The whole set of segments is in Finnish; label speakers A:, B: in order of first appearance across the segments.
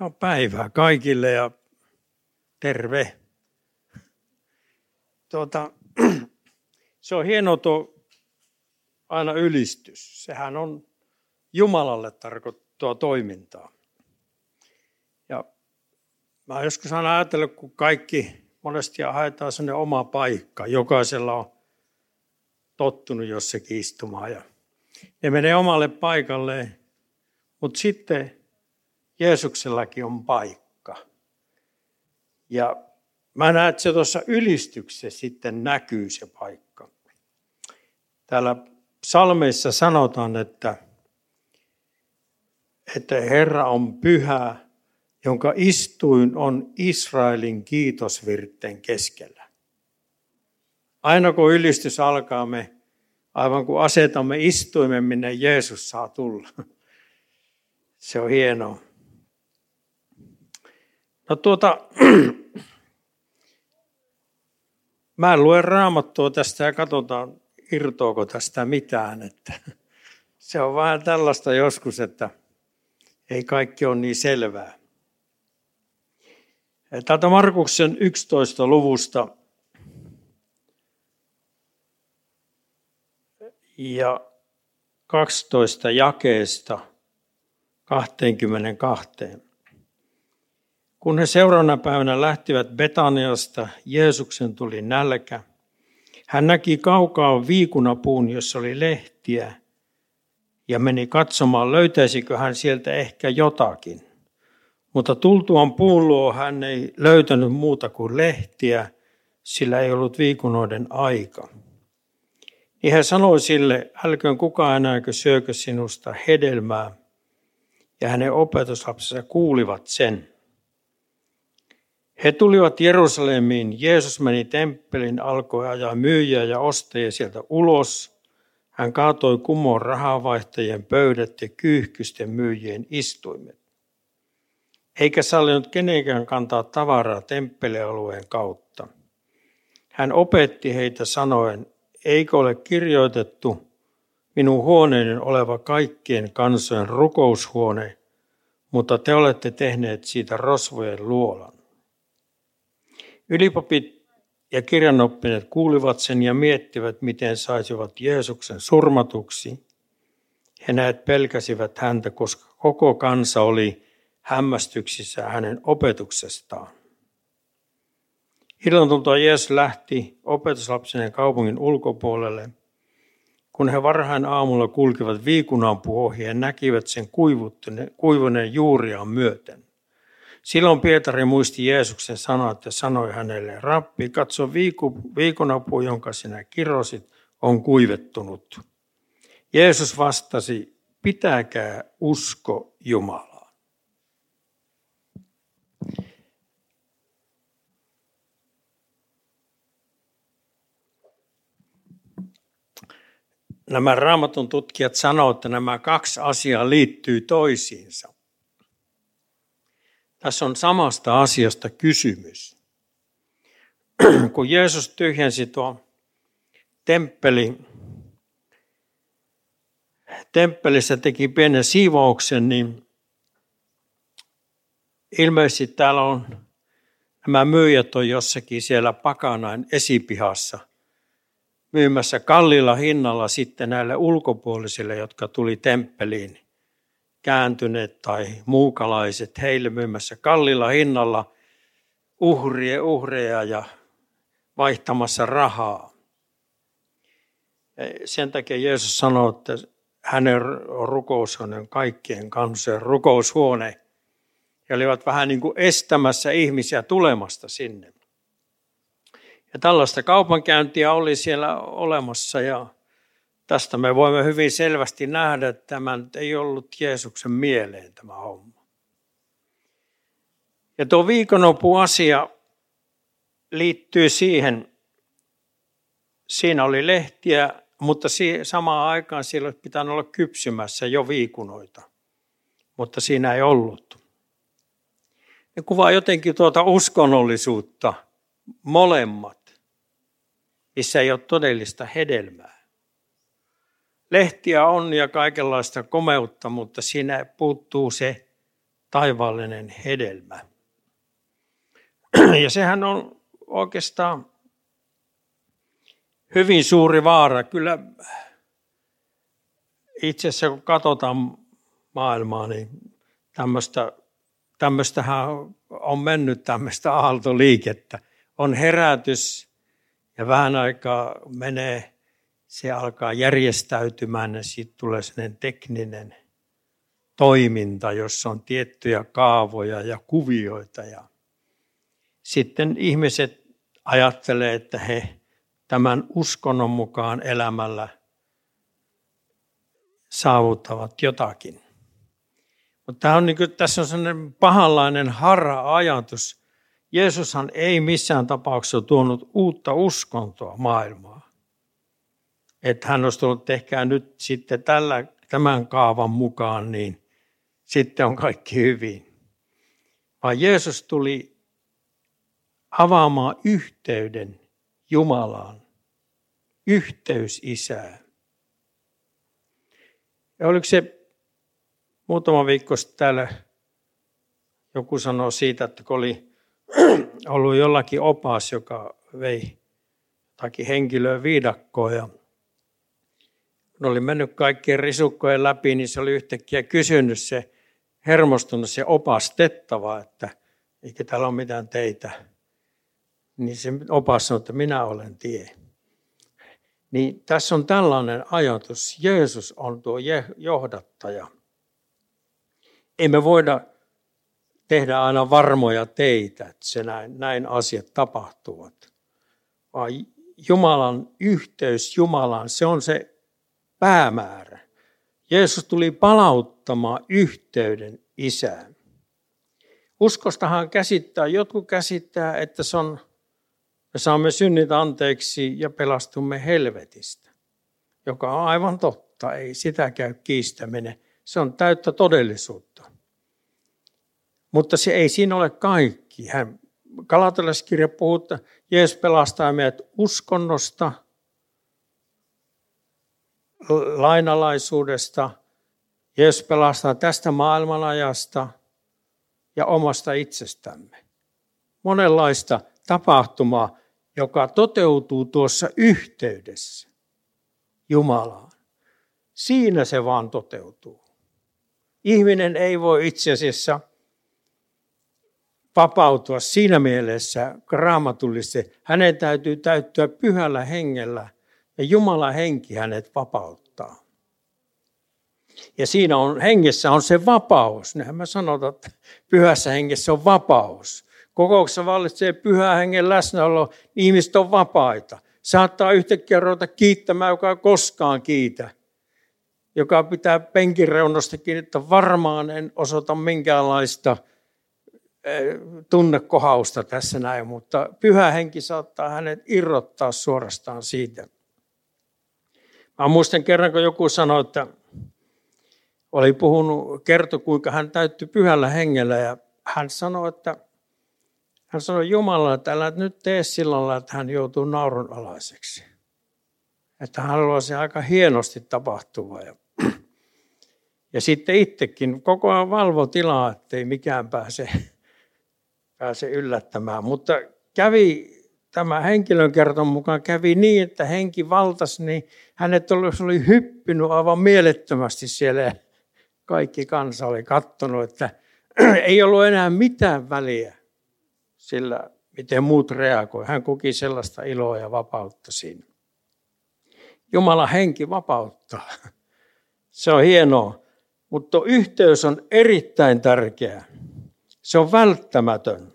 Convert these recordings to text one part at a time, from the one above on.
A: No päivää kaikille ja terve. Tuota, se on hieno tuo aina ylistys. Sehän on Jumalalle tarkoittua toimintaa. Ja mä joskus aina ajatellut, kun kaikki monesti haetaan sinne oma paikka. Jokaisella on tottunut jossakin istumaan ja ne menee omalle paikalleen. Mutta sitten Jeesuksellakin on paikka. Ja mä näen, että se tuossa ylistyksessä sitten näkyy se paikka. Täällä psalmeissa sanotaan, että, että Herra on pyhä, jonka istuin on Israelin kiitosvirten keskellä. Aina kun ylistys alkaa, me aivan kuin asetamme istuimen, minne Jeesus saa tulla. Se on hienoa. No tuota, mä luen raamattua tästä ja katsotaan, irtoako tästä mitään. Että se on vähän tällaista joskus, että ei kaikki ole niin selvää. Täältä Markuksen 11 luvusta ja 12 jakeesta 22. Kun he seuraavana päivänä lähtivät Betaniasta, Jeesuksen tuli nälkä. Hän näki kaukaa viikunapuun, jossa oli lehtiä, ja meni katsomaan, löytäisikö hän sieltä ehkä jotakin. Mutta tultuaan puun luo hän ei löytänyt muuta kuin lehtiä, sillä ei ollut viikunoiden aika. Niin hän sanoi sille, älköön kukaan enääkö syökö sinusta hedelmää. Ja hänen opetuslapsensa kuulivat sen. He tulivat Jerusalemiin. Jeesus meni temppelin, alkoi ajaa myyjiä ja ostajia sieltä ulos. Hän kaatoi kumoon rahavaihtajien pöydät ja kyyhkysten myyjien istuimet. Eikä sallinut kenenkään kantaa tavaraa temppelialueen kautta. Hän opetti heitä sanoen, eikö ole kirjoitettu minun huoneeni oleva kaikkien kansojen rukoushuone, mutta te olette tehneet siitä rosvojen luolan. Ylipapit ja kirjanoppineet kuulivat sen ja miettivät, miten saisivat Jeesuksen surmatuksi. He näet pelkäsivät häntä, koska koko kansa oli hämmästyksissä hänen opetuksestaan. Illan tultua Jeesus lähti opetuslapsinen kaupungin ulkopuolelle. Kun he varhain aamulla kulkivat viikunampu ohi ja näkivät sen kuivuneen juuriaan myöten. Silloin Pietari muisti Jeesuksen sanat ja sanoi hänelle, Rappi, katso viiku, viikunapu, jonka sinä kirosit, on kuivettunut. Jeesus vastasi, pitäkää usko Jumalaan. Nämä raamatun tutkijat sanovat, että nämä kaksi asiaa liittyy toisiinsa. Tässä on samasta asiasta kysymys. Kun Jeesus tyhjensi tuo temppeli, temppelissä teki pienen siivouksen, niin ilmeisesti täällä on nämä myyjät on jossakin siellä pakanain esipihassa myymässä kallilla hinnalla sitten näille ulkopuolisille, jotka tuli temppeliin kääntyneet tai muukalaiset heille myymässä kallilla hinnalla uhrie uhreja ja vaihtamassa rahaa. Sen takia Jeesus sanoi, että hänen rukoushuone on kaikkien kansojen rukoushuone. He olivat vähän niin kuin estämässä ihmisiä tulemasta sinne. Ja tällaista kaupankäyntiä oli siellä olemassa ja Tästä me voimme hyvin selvästi nähdä, että tämä ei ollut Jeesuksen mieleen tämä homma. Ja tuo viikonlopu-asia liittyy siihen, siinä oli lehtiä, mutta samaan aikaan siellä olisi pitänyt olla kypsymässä jo viikunoita, mutta siinä ei ollut. Ne kuvaa jotenkin tuota uskonnollisuutta, molemmat, missä ei ole todellista hedelmää. Lehtiä on ja kaikenlaista komeutta, mutta siinä puuttuu se taivaallinen hedelmä. Ja sehän on oikeastaan hyvin suuri vaara. Kyllä itse asiassa kun katsotaan maailmaa, niin tämmöistä, tämmöistähän on mennyt tämmöistä aaltoliikettä. On herätys ja vähän aikaa menee, se alkaa järjestäytymään ja siitä tulee sellainen tekninen toiminta, jossa on tiettyjä kaavoja ja kuvioita. Ja sitten ihmiset ajattelee, että he tämän uskonnon mukaan elämällä saavuttavat jotakin. Mutta on niin kuin, tässä on sellainen pahanlainen harra-ajatus. Jeesushan ei missään tapauksessa tuonut uutta uskontoa maailmaa. Että hän olisi tullut tehkää nyt sitten tällä, tämän kaavan mukaan, niin sitten on kaikki hyvin. Vaan Jeesus tuli avaamaan yhteyden Jumalaan, yhteys Isään. Ja oliko se muutama viikko sitten täällä joku sanoi siitä, että kun oli ollut jollakin opas, joka vei jotakin henkilöä viidakkoon ja kun oli mennyt kaikkien risukkojen läpi, niin se oli yhtäkkiä kysynyt se hermostunut se opastettava, että eikä täällä ole mitään teitä. Niin se opas sanoi, että minä olen tie. Niin tässä on tällainen ajatus. Jeesus on tuo johdattaja. Ei me voida tehdä aina varmoja teitä, että se näin, näin asiat tapahtuvat. Vaan Jumalan yhteys Jumalaan, se on se päämäärä. Jeesus tuli palauttamaan yhteyden isään. Uskostahan käsittää, jotkut käsittää, että se on, me saamme synnit anteeksi ja pelastumme helvetistä, joka on aivan totta, ei sitä käy kiistäminen. Se on täyttä todellisuutta. Mutta se ei siinä ole kaikki. Hän, Kalatalaiskirja puhuu, että Jeesus pelastaa meidät uskonnosta – lainalaisuudesta. Jeesus pelastaa tästä maailmanajasta ja omasta itsestämme. Monenlaista tapahtumaa, joka toteutuu tuossa yhteydessä Jumalaan. Siinä se vaan toteutuu. Ihminen ei voi itse asiassa vapautua siinä mielessä raamatullisesti. Hänen täytyy täyttyä pyhällä hengellä – ja Jumala henki hänet vapauttaa. Ja siinä on, hengessä on se vapaus. Nehän mä sanotaan, että pyhässä hengessä on vapaus. Kokouksessa vallitsee pyhä hengen läsnäolo, ihmiset on vapaita. Saattaa yhtäkkiä ruveta kiittämään, joka ei koskaan kiitä. Joka pitää penkin reunostakin, että varmaan en osoita minkäänlaista eh, tunnekohausta tässä näin, mutta pyhä henki saattaa hänet irrottaa suorastaan siitä. Mä muistan kerran, kun joku sanoi, että oli puhunut, kertoi kuinka hän täytti pyhällä hengellä ja hän sanoi, että hän sanoi Jumala, että älä nyt tee sillä lailla, että hän joutuu naurunalaiseksi. Että hän haluaa se aika hienosti tapahtua. Ja, ja sitten itsekin koko ajan valvo tilaa, ettei mikään pääse, pääse yllättämään. Mutta kävi tämä henkilön kertomus mukaan kävi niin, että henki valtasi, niin hänet oli hyppinyt aivan mielettömästi siellä kaikki kansa oli kattonut, että ei ollut enää mitään väliä sillä, miten muut reagoi. Hän koki sellaista iloa ja vapautta siinä. Jumala henki vapauttaa. Se on hienoa, mutta yhteys on erittäin tärkeä. Se on välttämätön.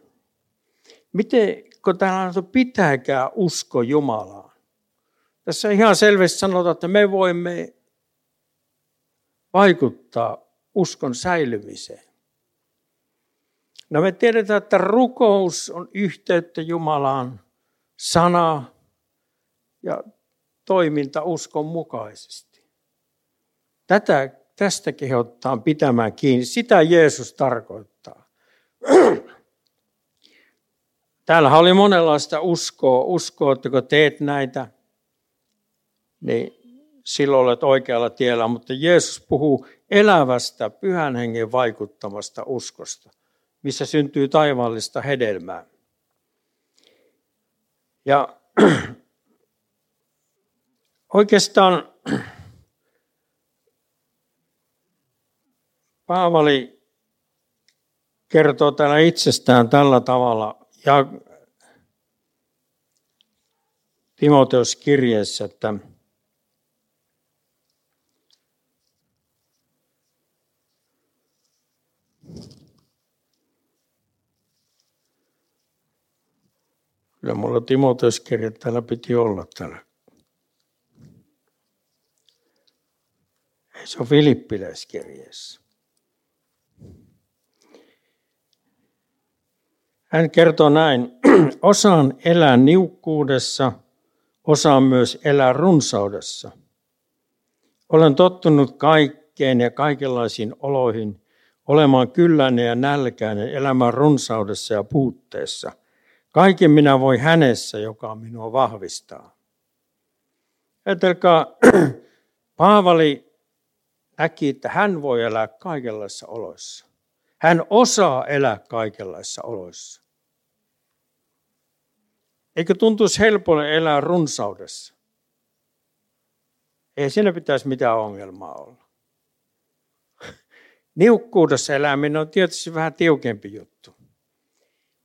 A: Miten, kun täällä on, pitäkää usko Jumalaan. Tässä ihan selvästi sanotaan, että me voimme vaikuttaa uskon säilymiseen. No me tiedetään, että rukous on yhteyttä Jumalaan, sana ja toiminta uskon mukaisesti. Tätä, tästä kehottaa pitämään kiinni. Sitä Jeesus tarkoittaa. Täällä oli monenlaista uskoa. Uskoa, että kun teet näitä, niin silloin olet oikealla tiellä, mutta Jeesus puhuu elävästä, pyhän hengen vaikuttamasta uskosta, missä syntyy taivaallista hedelmää. Ja oikeastaan Paavali kertoo täällä itsestään tällä tavalla ja Timoteus kirjeessä, että Kyllä mulla Timoteus kirje täällä piti olla täällä. Ei se on Filippiläiskirjeessä. Hän kertoo näin, osaan elää niukkuudessa, osaan myös elää runsaudessa. Olen tottunut kaikkeen ja kaikenlaisiin oloihin, olemaan kylläinen ja nälkäinen, elämään runsaudessa ja puutteessa. Kaiken minä voi hänessä, joka minua vahvistaa. Ajatelkaa, Paavali näki, että hän voi elää kaikenlaisissa oloissa. Hän osaa elää kaikenlaisissa oloissa. Eikö tuntuisi helpolle elää runsaudessa? Ei siinä pitäisi mitään ongelmaa olla. Niukkuudessa eläminen on tietysti vähän tiukempi juttu.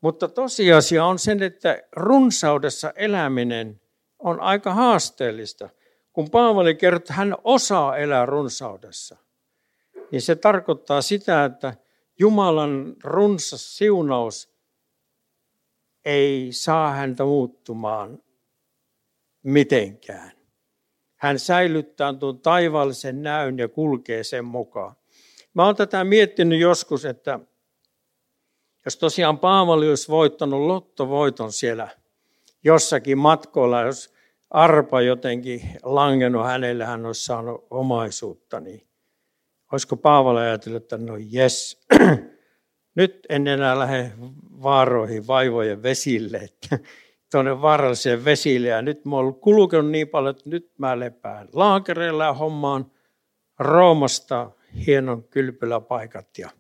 A: Mutta tosiasia on sen, että runsaudessa eläminen on aika haasteellista. Kun Paavali kertoo, että hän osaa elää runsaudessa, niin se tarkoittaa sitä, että Jumalan runsas siunaus ei saa häntä muuttumaan mitenkään. Hän säilyttää tuon taivaallisen näyn ja kulkee sen mukaan. Mä olen tätä miettinyt joskus, että jos tosiaan Paavali olisi voittanut lottovoiton siellä jossakin matkoilla, jos arpa jotenkin langennut hänelle, hän olisi saanut omaisuutta, niin olisiko Paavali ajatellut, että no jes, nyt en enää lähde vaaroihin, vaivojen vesille, että tuonne vaaralliseen vesille. Ja nyt mä oon kulkenut niin paljon, että nyt mä lepään laakereilla ja hommaan Roomasta hienon kylpyläpaikat. Ja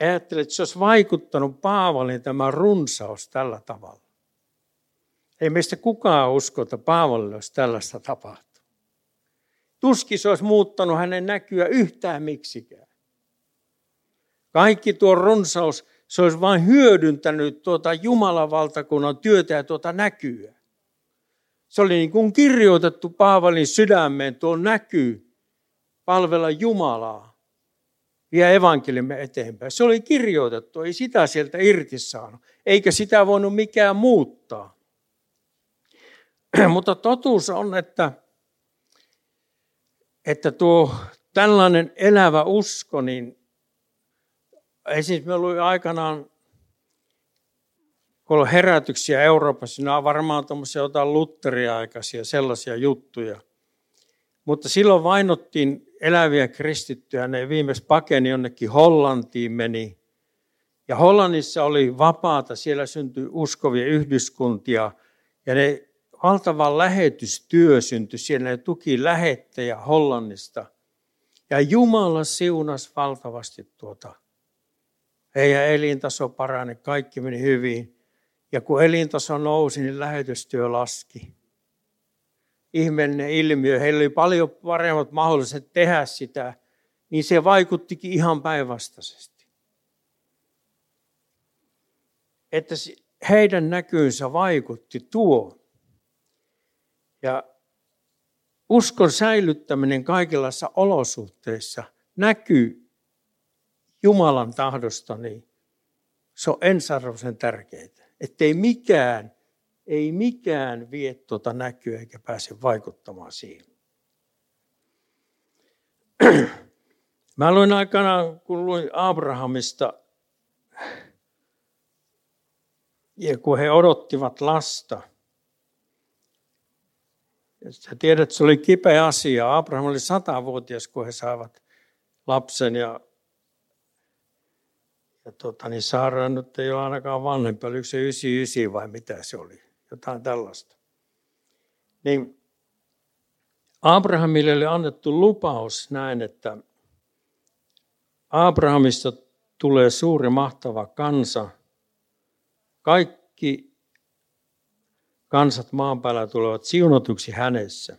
A: ajattelin, että se olisi vaikuttanut Paavalin tämä runsaus tällä tavalla. Ei meistä kukaan usko, että Paavalille olisi tällaista tapahtunut. Tuskin se olisi muuttanut hänen näkyä yhtään miksikään. Kaikki tuo runsaus, se olisi vain hyödyntänyt tuota Jumalan valtakunnan työtä ja tuota näkyä. Se oli niin kuin kirjoitettu Paavalin sydämeen tuo näky palvella Jumalaa, vie evankeliumme eteenpäin. Se oli kirjoitettu, ei sitä sieltä irti saanut, eikä sitä voinut mikään muuttaa. Mutta totuus on, että, että tuo tällainen elävä usko, niin Esimerkiksi me luin aikanaan, kun on herätyksiä Euroopassa, nämä on varmaan tuommoisia jotain lutteriaikaisia sellaisia juttuja. Mutta silloin vainottiin eläviä kristittyjä, ne viimeis pakeni jonnekin Hollantiin meni. Ja Hollannissa oli vapaata, siellä syntyi uskovia yhdyskuntia ja ne valtava lähetystyö syntyi, siellä ne tuki lähettäjä Hollannista. Ja Jumala siunas valtavasti tuota heidän elintaso parani, kaikki meni hyvin. Ja kun elintaso nousi, niin lähetystyö laski. Ihmeellinen ilmiö, heillä oli paljon paremmat mahdollisuudet tehdä sitä, niin se vaikuttikin ihan päinvastaisesti. Että heidän näkyynsä vaikutti tuo. Ja uskon säilyttäminen kaikenlaisissa olosuhteissa näkyy Jumalan tahdosta, niin se on ensarvoisen tärkeää. Että ei mikään, ei mikään vie tuota näkyä eikä pääse vaikuttamaan siihen. Mä luin aikana, kun luin Abrahamista, ja kun he odottivat lasta, ja sä tiedät, että se oli kipeä asia. Abraham oli satavuotias, kun he saivat lapsen ja ja tota, niin Saara nyt ei ole ainakaan vanhempi, oliko se 99 vai mitä se oli, jotain tällaista. Niin Abrahamille oli annettu lupaus näin, että Abrahamista tulee suuri mahtava kansa. Kaikki kansat maan päällä tulevat siunatuksi hänessä.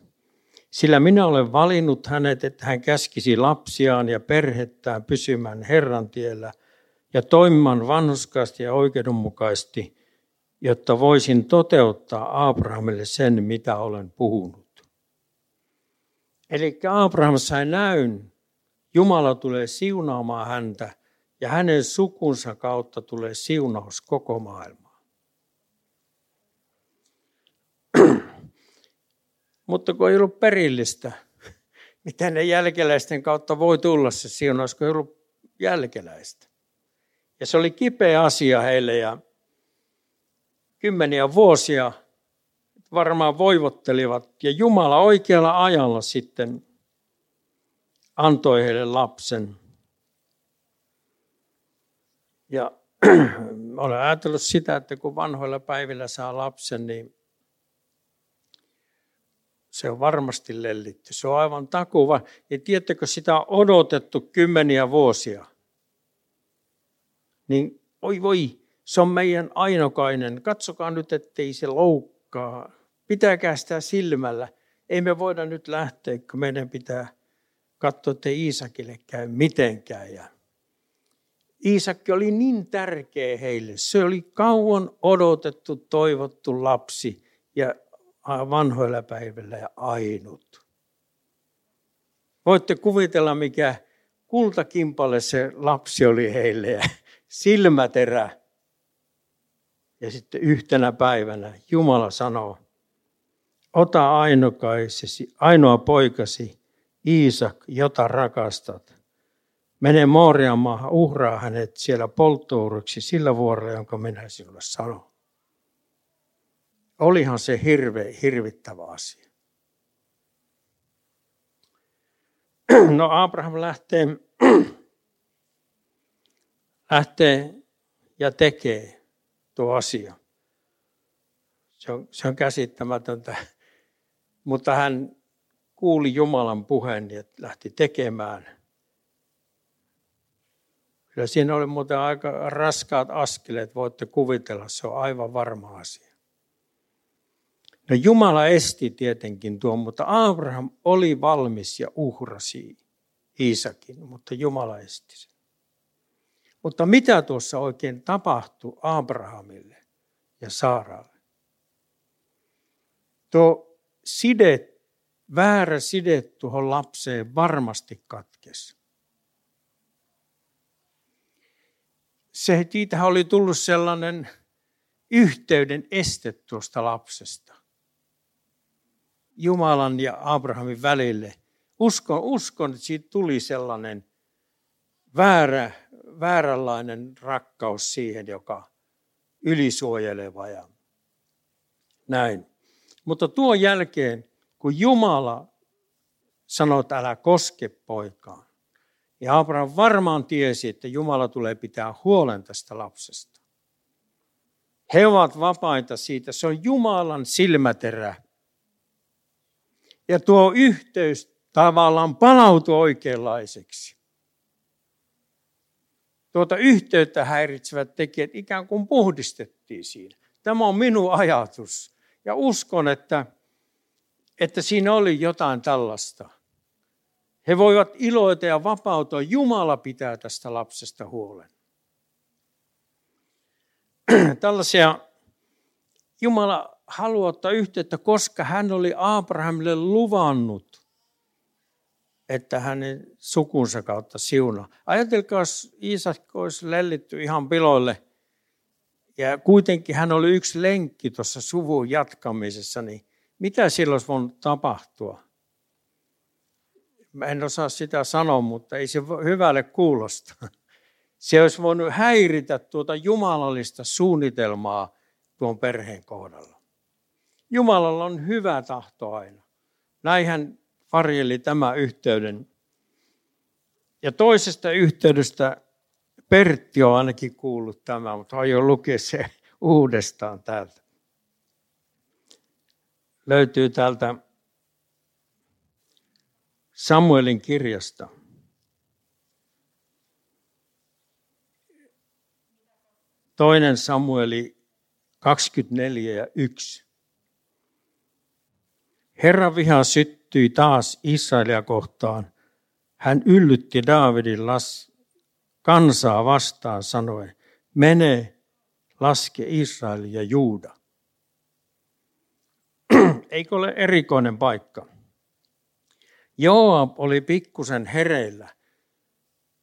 A: Sillä minä olen valinnut hänet, että hän käskisi lapsiaan ja perhettään pysymään Herran tiellä ja toimimaan vanhuskaasti ja oikeudenmukaisesti, jotta voisin toteuttaa Abrahamille sen, mitä olen puhunut. Eli Abraham sai näyn, Jumala tulee siunaamaan häntä ja hänen sukunsa kautta tulee siunaus koko maailmaan. Mutta kun ei ollut perillistä, miten ne jälkeläisten kautta voi tulla se siunaus, kun ei ollut jälkeläistä. Ja se oli kipeä asia heille ja kymmeniä vuosia varmaan voivottelivat ja Jumala oikealla ajalla sitten antoi heille lapsen. Ja olen ajatellut sitä, että kun vanhoilla päivillä saa lapsen, niin se on varmasti lellitty. Se on aivan takuva. Ja tiedättekö, sitä on odotettu kymmeniä vuosia. Niin oi voi, se on meidän ainokainen. Katsokaa nyt, ettei se loukkaa. Pitäkää sitä silmällä. Ei me voida nyt lähteä, kun meidän pitää katsoa, että Iisakille käy mitenkään. Ja Iisakki oli niin tärkeä heille. Se oli kauan odotettu, toivottu lapsi ja vanhoilla päivillä ja ainut. Voitte kuvitella, mikä kultakimpalle se lapsi oli heille silmäterä. Ja sitten yhtenä päivänä Jumala sanoo, ota ainokaisesi, ainoa poikasi, Iisak, jota rakastat. Mene Moorian maahan, uhraa hänet siellä polttouruksi sillä vuorolla, jonka minä sinulle sanon. Olihan se hirve, hirvittävä asia. No Abraham lähtee, lähtee ja tekee tuo asia. Se on, se on käsittämätöntä. Mutta hän kuuli Jumalan puheen ja lähti tekemään. Kyllä siinä oli muuten aika raskaat askeleet, voitte kuvitella, se on aivan varma asia. No Jumala esti tietenkin tuon, mutta Abraham oli valmis ja uhrasi Iisakin, mutta Jumala esti sen. Mutta mitä tuossa oikein tapahtui Abrahamille ja Saaralle? Tuo side, väärä side tuohon lapseen varmasti katkesi. Se, siitähän oli tullut sellainen yhteyden este tuosta lapsesta. Jumalan ja Abrahamin välille. Uskon, uskon että siitä tuli sellainen väärä, vääränlainen rakkaus siihen, joka ylisuojeleva ja näin. Mutta tuon jälkeen, kun Jumala sanoi, että älä koske poikaan, ja Abraham varmaan tiesi, että Jumala tulee pitää huolen tästä lapsesta. He ovat vapaita siitä. Se on Jumalan silmäterä ja tuo yhteys tavallaan palautui oikeanlaiseksi. Tuota yhteyttä häiritsevät tekijät ikään kuin puhdistettiin siinä. Tämä on minun ajatus. Ja uskon, että, että siinä oli jotain tällaista. He voivat iloita ja vapautua. Jumala pitää tästä lapsesta huolen. Tällaisia Jumala haluaa ottaa yhteyttä, koska hän oli Abrahamille luvannut, että hänen sukunsa kautta siunaa. Ajatelkaa, jos Iisak olisi lellitty ihan piloille, ja kuitenkin hän oli yksi lenkki tuossa suvun jatkamisessa, niin mitä silloin olisi voinut tapahtua? Mä en osaa sitä sanoa, mutta ei se hyvälle kuulosta. Se olisi voinut häiritä tuota jumalallista suunnitelmaa tuon perheen kohdalla. Jumalalla on hyvä tahto aina. Näinhän varjeli tämä yhteyden. Ja toisesta yhteydestä Pertti on ainakin kuullut tämä, mutta aion lukea se uudestaan täältä. Löytyy täältä Samuelin kirjasta. Toinen Samueli 24 ja 1. Herran viha syttyi taas Israelia kohtaan. Hän yllytti Daavidin las, kansaa vastaan sanoen, mene, laske Israel ja Juuda. Eikö ole erikoinen paikka? Joab oli pikkusen hereillä.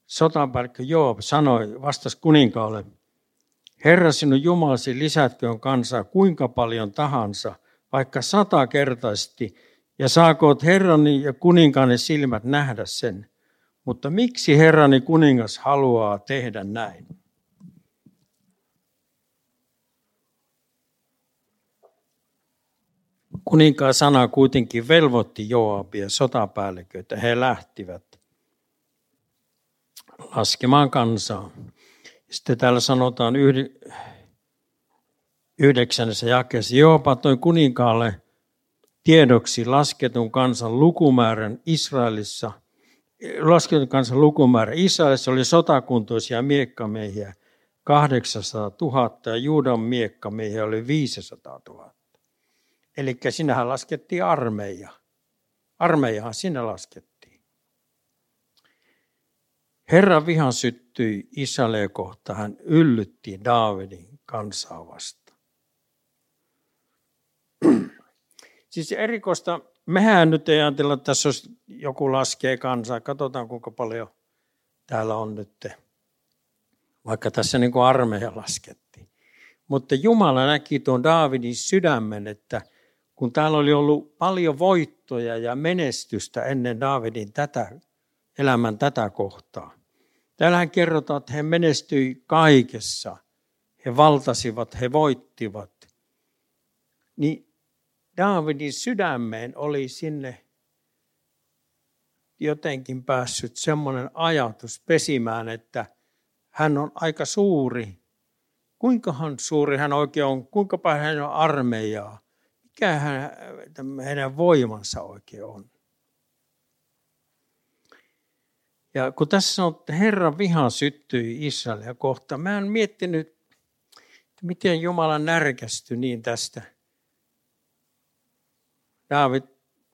A: Sotapäällikkö Joab sanoi, vastasi kuninkaalle, Herra sinun Jumalasi lisätköön kansaa kuinka paljon tahansa, vaikka satakertaisesti, ja saakoot Herrani ja kuninkaani silmät nähdä sen. Mutta miksi Herrani kuningas haluaa tehdä näin? Kuninkaan sana kuitenkin velvoitti Joabia sotapäälliköitä. He lähtivät laskemaan kansaa. Sitten täällä sanotaan yhdeksännessä jakeessa, Joapa toi kuninkaalle tiedoksi lasketun kansan lukumäärän Israelissa. Lasketun kansan lukumäärä Israelissa oli sotakuntoisia miekkamiehiä 800 000 ja Juudan miekkamiehiä oli 500 000. Eli sinähän laskettiin armeija. Armeijahan sinä laskettiin. Herran vihan syttyi Israelia kohtaan. Hän yllytti Daavidin kansaa vastaan. Siis erikoista, mehän nyt ei ajatella, että tässä olisi joku laskee kansaa. Katsotaan kuinka paljon täällä on nyt. Vaikka tässä niin kuin armeija laskettiin. Mutta Jumala näki tuon Daavidin sydämen, että – kun täällä oli ollut paljon voittoja ja menestystä ennen Daavidin tätä, elämän tätä kohtaa. Täällähän kerrotaan, että he menestyi kaikessa. He valtasivat, he voittivat. Niin Daavidin sydämeen oli sinne jotenkin päässyt semmoinen ajatus pesimään, että hän on aika suuri. Kuinkahan suuri hän oikein on, kuinka paljon hän on armeijaa mikä heidän voimansa oikein on. Ja kun tässä sanoo, että Herran viha syttyi Israelia kohtaan, mä en miettinyt, että miten Jumala närkästyi niin tästä. Daavid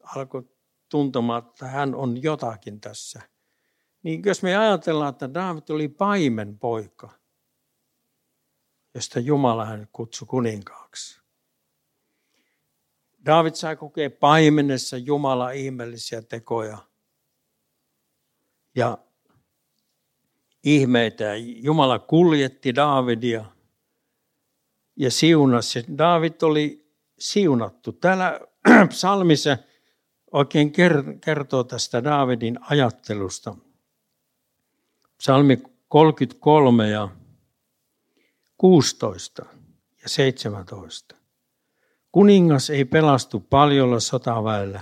A: alkoi tuntemaan, että hän on jotakin tässä. Niin jos me ajatellaan, että Daavid oli paimen poika, josta Jumala hän kutsui kuninkaaksi. David sai kokea paimenessa Jumala ihmeellisiä tekoja ja ihmeitä. Jumala kuljetti Davidia ja siunasi. David oli siunattu. Täällä psalmissa oikein kertoo tästä Davidin ajattelusta. Psalmi 33 ja 16 ja 17. Kuningas ei pelastu paljolla sotaväellä,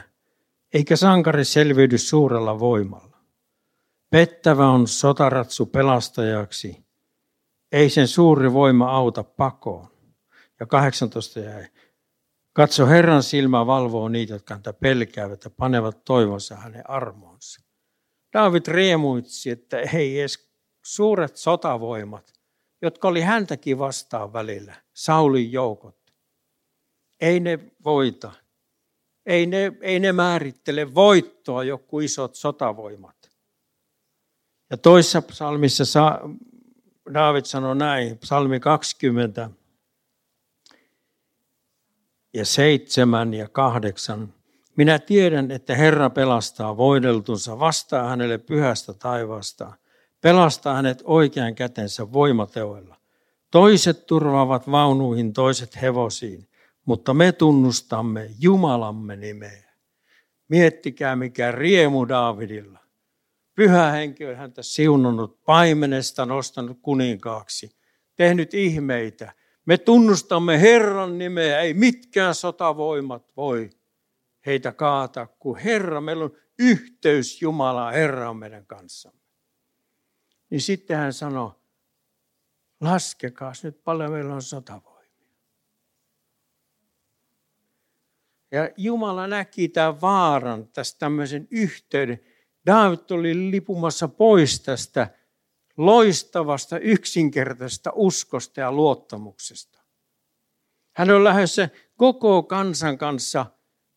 A: eikä sankari selviydy suurella voimalla. Pettävä on sotaratsu pelastajaksi, ei sen suuri voima auta pakoon. Ja 18 jäi. Katso, Herran silmä valvoo niitä, jotka häntä pelkäävät ja panevat toivonsa hänen armoonsa. David riemuitsi, että ei edes suuret sotavoimat, jotka oli häntäkin vastaan välillä, Saulin joukot, ei ne voita. Ei ne, ei ne määrittele voittoa joku isot sotavoimat. Ja toisessa psalmissa sa, David sanoi näin, psalmi 20 ja 7 ja 8. Minä tiedän, että Herra pelastaa voideltunsa, vastaa hänelle pyhästä taivaasta, pelastaa hänet oikean kätensä voimateoilla. Toiset turvaavat vaunuihin, toiset hevosiin mutta me tunnustamme Jumalamme nimeä. Miettikää mikä riemu Daavidilla. Pyhä henki on häntä siunannut, paimenesta nostanut kuninkaaksi, tehnyt ihmeitä. Me tunnustamme Herran nimeä, ei mitkään sotavoimat voi heitä kaata, kun Herra, meillä on yhteys Jumalaa, Herra on meidän kanssamme. Niin sitten hän sanoi, laskekaa nyt paljon meillä on sotavoimat. Ja Jumala näki tämän vaaran, tästä tämmöisen yhteyden. Daavid oli lipumassa pois tästä loistavasta, yksinkertaisesta uskosta ja luottamuksesta. Hän on lähdössä koko kansan kanssa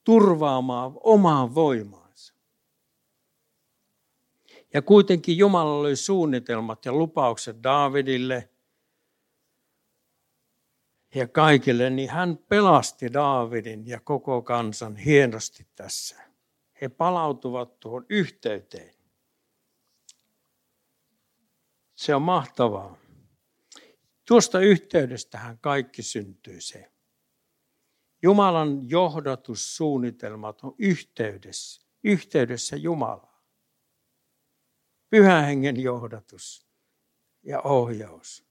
A: turvaamaan omaa voimaansa. Ja kuitenkin Jumala oli suunnitelmat ja lupaukset Daavidille ja kaikille, niin hän pelasti Daavidin ja koko kansan hienosti tässä. He palautuvat tuohon yhteyteen. Se on mahtavaa. Tuosta yhteydestähän kaikki syntyy se. Jumalan johdatussuunnitelmat on yhteydessä, yhteydessä Jumalaa. Pyhän hengen johdatus ja ohjaus.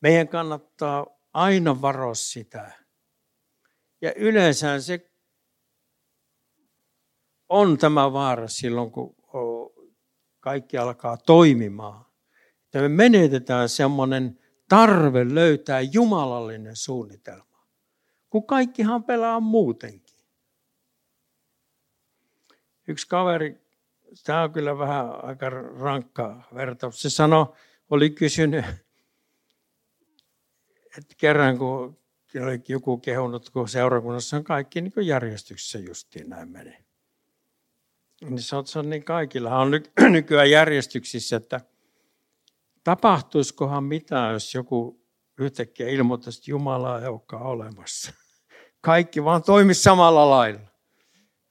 A: Meidän kannattaa aina varoa sitä. Ja yleensä se on tämä vaara silloin, kun kaikki alkaa toimimaan. Että me menetetään semmoinen tarve löytää jumalallinen suunnitelma, kun kaikkihan pelaa muutenkin. Yksi kaveri, tämä on kyllä vähän aika rankka vertaus, se sanoi, oli kysynyt, että kerran kun joku kehunut, kun seurakunnassa on kaikki niin järjestyksessä justiin näin menee. Niin se on niin kaikilla on nykyään järjestyksissä, että tapahtuisikohan mitään, jos joku yhtäkkiä ilmoittaisi, että Jumalaa ei olekaan olemassa. Kaikki vaan toimi samalla lailla.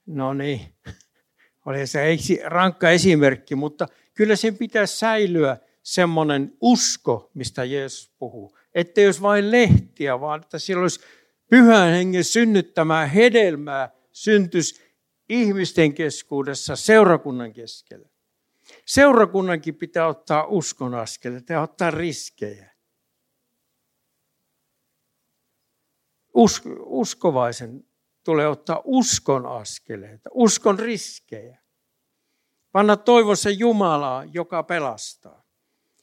A: No niin, oli se rankka esimerkki, mutta kyllä sen pitäisi säilyä semmoinen usko, mistä Jeesus puhuu. Että jos vain lehtiä, vaan että siellä olisi pyhän hengen synnyttämää hedelmää syntyisi ihmisten keskuudessa, seurakunnan keskellä. Seurakunnankin pitää ottaa uskon askeleita ja ottaa riskejä. uskovaisen tulee ottaa uskon askeleita, uskon riskejä. Panna toivossa Jumalaa, joka pelastaa.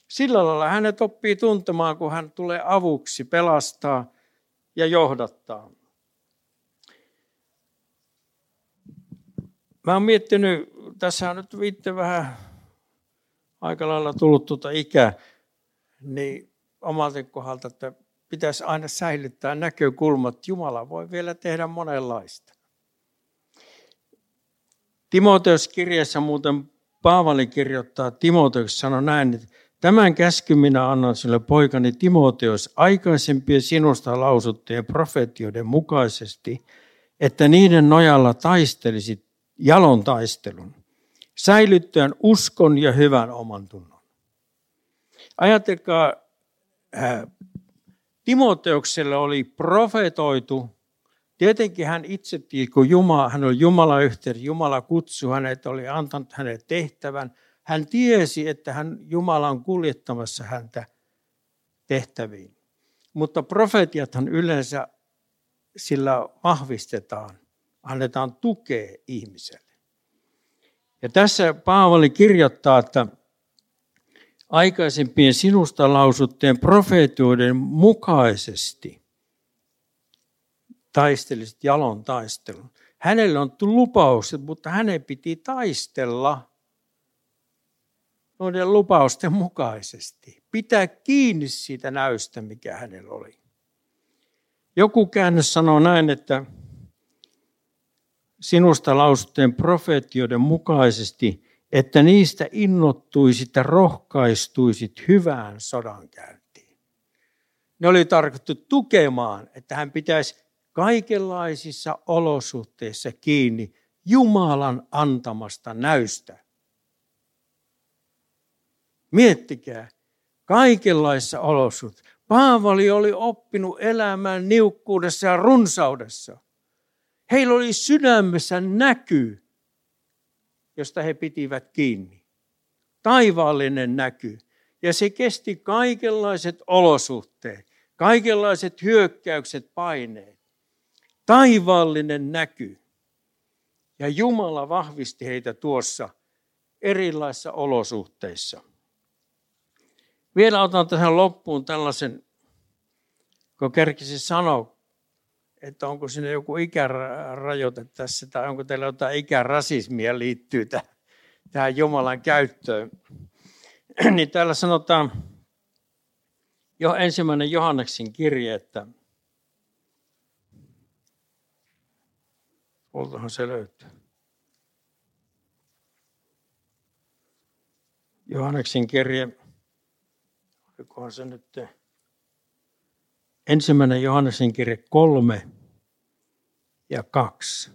A: Sillä lailla hänet oppii tuntemaan, kun hän tulee avuksi, pelastaa ja johdattaa. Mä oon miettinyt, tässä on nyt viitte vähän aika lailla tullut tuota ikää, niin omalta kohdalta, että pitäisi aina säilyttää näkökulmat. Jumala voi vielä tehdä monenlaista. Timoteus kirjassa muuten Paavali kirjoittaa Timoteus sanoi näin, että tämän käskyn minä annan sille poikani Timoteus aikaisempien sinusta lausuttujen profetioiden mukaisesti, että niiden nojalla taistelisit jalon taistelun, säilyttäen uskon ja hyvän oman tunnon. Ajatelkaa, äh, Timoteukselle oli profetoitu, tietenkin hän itse, kun Jumala, hän oli Jumala yhteydessä, Jumala kutsui hänet, oli antanut hänelle tehtävän. Hän tiesi, että hän, Jumala on kuljettamassa häntä tehtäviin. Mutta profetiathan yleensä sillä vahvistetaan annetaan tukea ihmiselle. Ja tässä Paavali kirjoittaa, että aikaisempien sinusta lausutteen profeetioiden mukaisesti taistelisit jalon taistelun. Hänelle on lupaukset, mutta hänen piti taistella noiden lupausten mukaisesti. Pitää kiinni siitä näystä, mikä hänellä oli. Joku käännös sanoo näin, että sinusta lausutteen profeetioiden mukaisesti, että niistä innottuisit ja rohkaistuisit hyvään sodankäyntiin. Ne oli tarkoitettu tukemaan, että hän pitäisi kaikenlaisissa olosuhteissa kiinni Jumalan antamasta näystä. Miettikää, kaikenlaisissa olosuhteissa. Paavali oli oppinut elämään niukkuudessa ja runsaudessa. Heillä oli sydämessä näky, josta he pitivät kiinni. Taivaallinen näky. Ja se kesti kaikenlaiset olosuhteet, kaikenlaiset hyökkäykset, paineet. Taivaallinen näky. Ja Jumala vahvisti heitä tuossa erilaisissa olosuhteissa. Vielä otan tähän loppuun tällaisen, kun kerkisi sanoa, että onko sinne joku ikärajoite tässä tai onko teillä jotain ikärasismia liittyy tähän. tähän Jumalan käyttöön. niin täällä sanotaan jo ensimmäinen Johanneksen kirje, että Oltahan se löytyy. Johanneksen kirje, olikohan se nyt ensimmäinen Johanneksen kirje kolme ja kaksi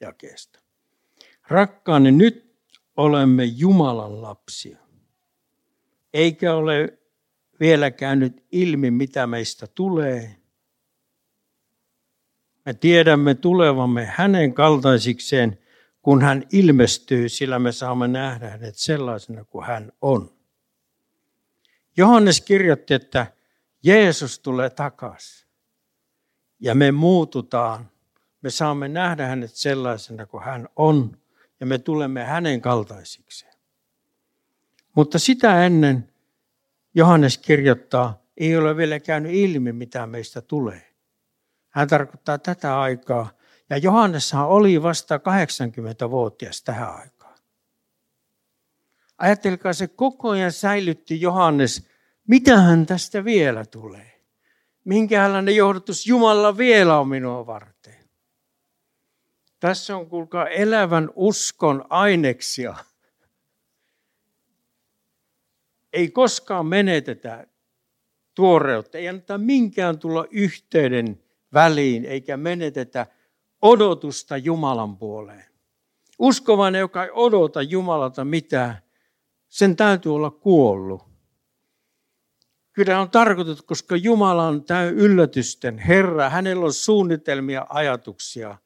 A: jakeesta. Rakkaani, nyt olemme Jumalan lapsia. Eikä ole vielä käynyt ilmi, mitä meistä tulee. Me tiedämme tulevamme hänen kaltaisikseen, kun hän ilmestyy, sillä me saamme nähdä hänet sellaisena kuin hän on. Johannes kirjoitti, että Jeesus tulee takaisin ja me muututaan. Me saamme nähdä hänet sellaisena kuin hän on ja me tulemme hänen kaltaisikseen. Mutta sitä ennen Johannes kirjoittaa, ei ole vielä käynyt ilmi, mitä meistä tulee. Hän tarkoittaa tätä aikaa. Ja Johanneshan oli vasta 80-vuotias tähän aikaan. Ajattelkaa, se koko ajan säilytti Johannes, mitä hän tästä vielä tulee. Minkälainen johdatus Jumala vielä on minua varten. Tässä on kuulkaa elävän uskon aineksia. Ei koskaan menetetä tuoreutta, ei anneta minkään tulla yhteyden väliin, eikä menetetä odotusta Jumalan puoleen. Uskovainen, joka ei odota Jumalalta mitään, sen täytyy olla kuollut. Kyllä on tarkoitettu, koska Jumala on täy yllätysten Herra, hänellä on suunnitelmia, ajatuksia.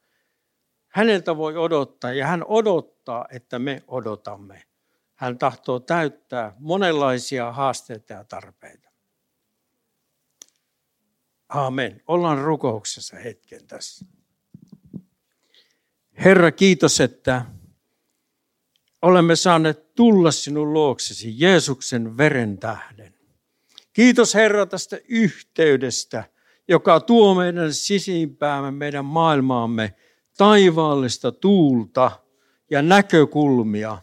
A: Häneltä voi odottaa ja hän odottaa, että me odotamme. Hän tahtoo täyttää monenlaisia haasteita ja tarpeita. Aamen. Ollaan rukouksessa hetken tässä. Herra, kiitos, että olemme saaneet tulla sinun luoksesi Jeesuksen veren tähden. Kiitos Herra tästä yhteydestä, joka tuo meidän sisimpäämme, meidän maailmaamme taivaallista tuulta ja näkökulmia.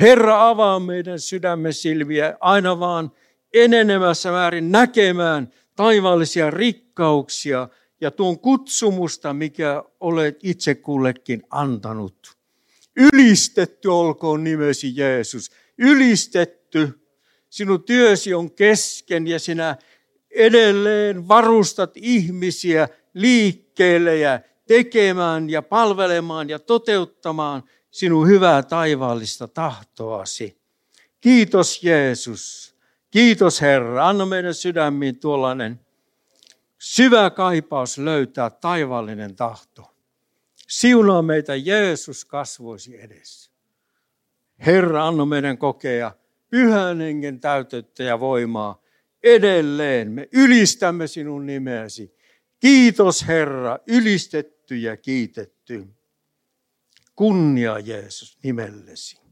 A: Herra, avaa meidän sydämme silviä aina vaan enenemässä määrin näkemään taivaallisia rikkauksia ja tuon kutsumusta, mikä olet itse kullekin antanut. Ylistetty olkoon nimesi Jeesus. Ylistetty. Sinun työsi on kesken ja sinä edelleen varustat ihmisiä liikkeelle ja tekemään ja palvelemaan ja toteuttamaan sinun hyvää taivaallista tahtoasi. Kiitos Jeesus. Kiitos Herra. Anna meidän sydämiin tuollainen syvä kaipaus löytää taivaallinen tahto. Siunaa meitä Jeesus kasvoisi edessä. Herra, anna meidän kokea pyhän hengen täytettä ja voimaa edelleen. Me ylistämme sinun nimeäsi. Kiitos Herra, ylistetty ja kiitetty. Kunnia Jeesus nimellesi.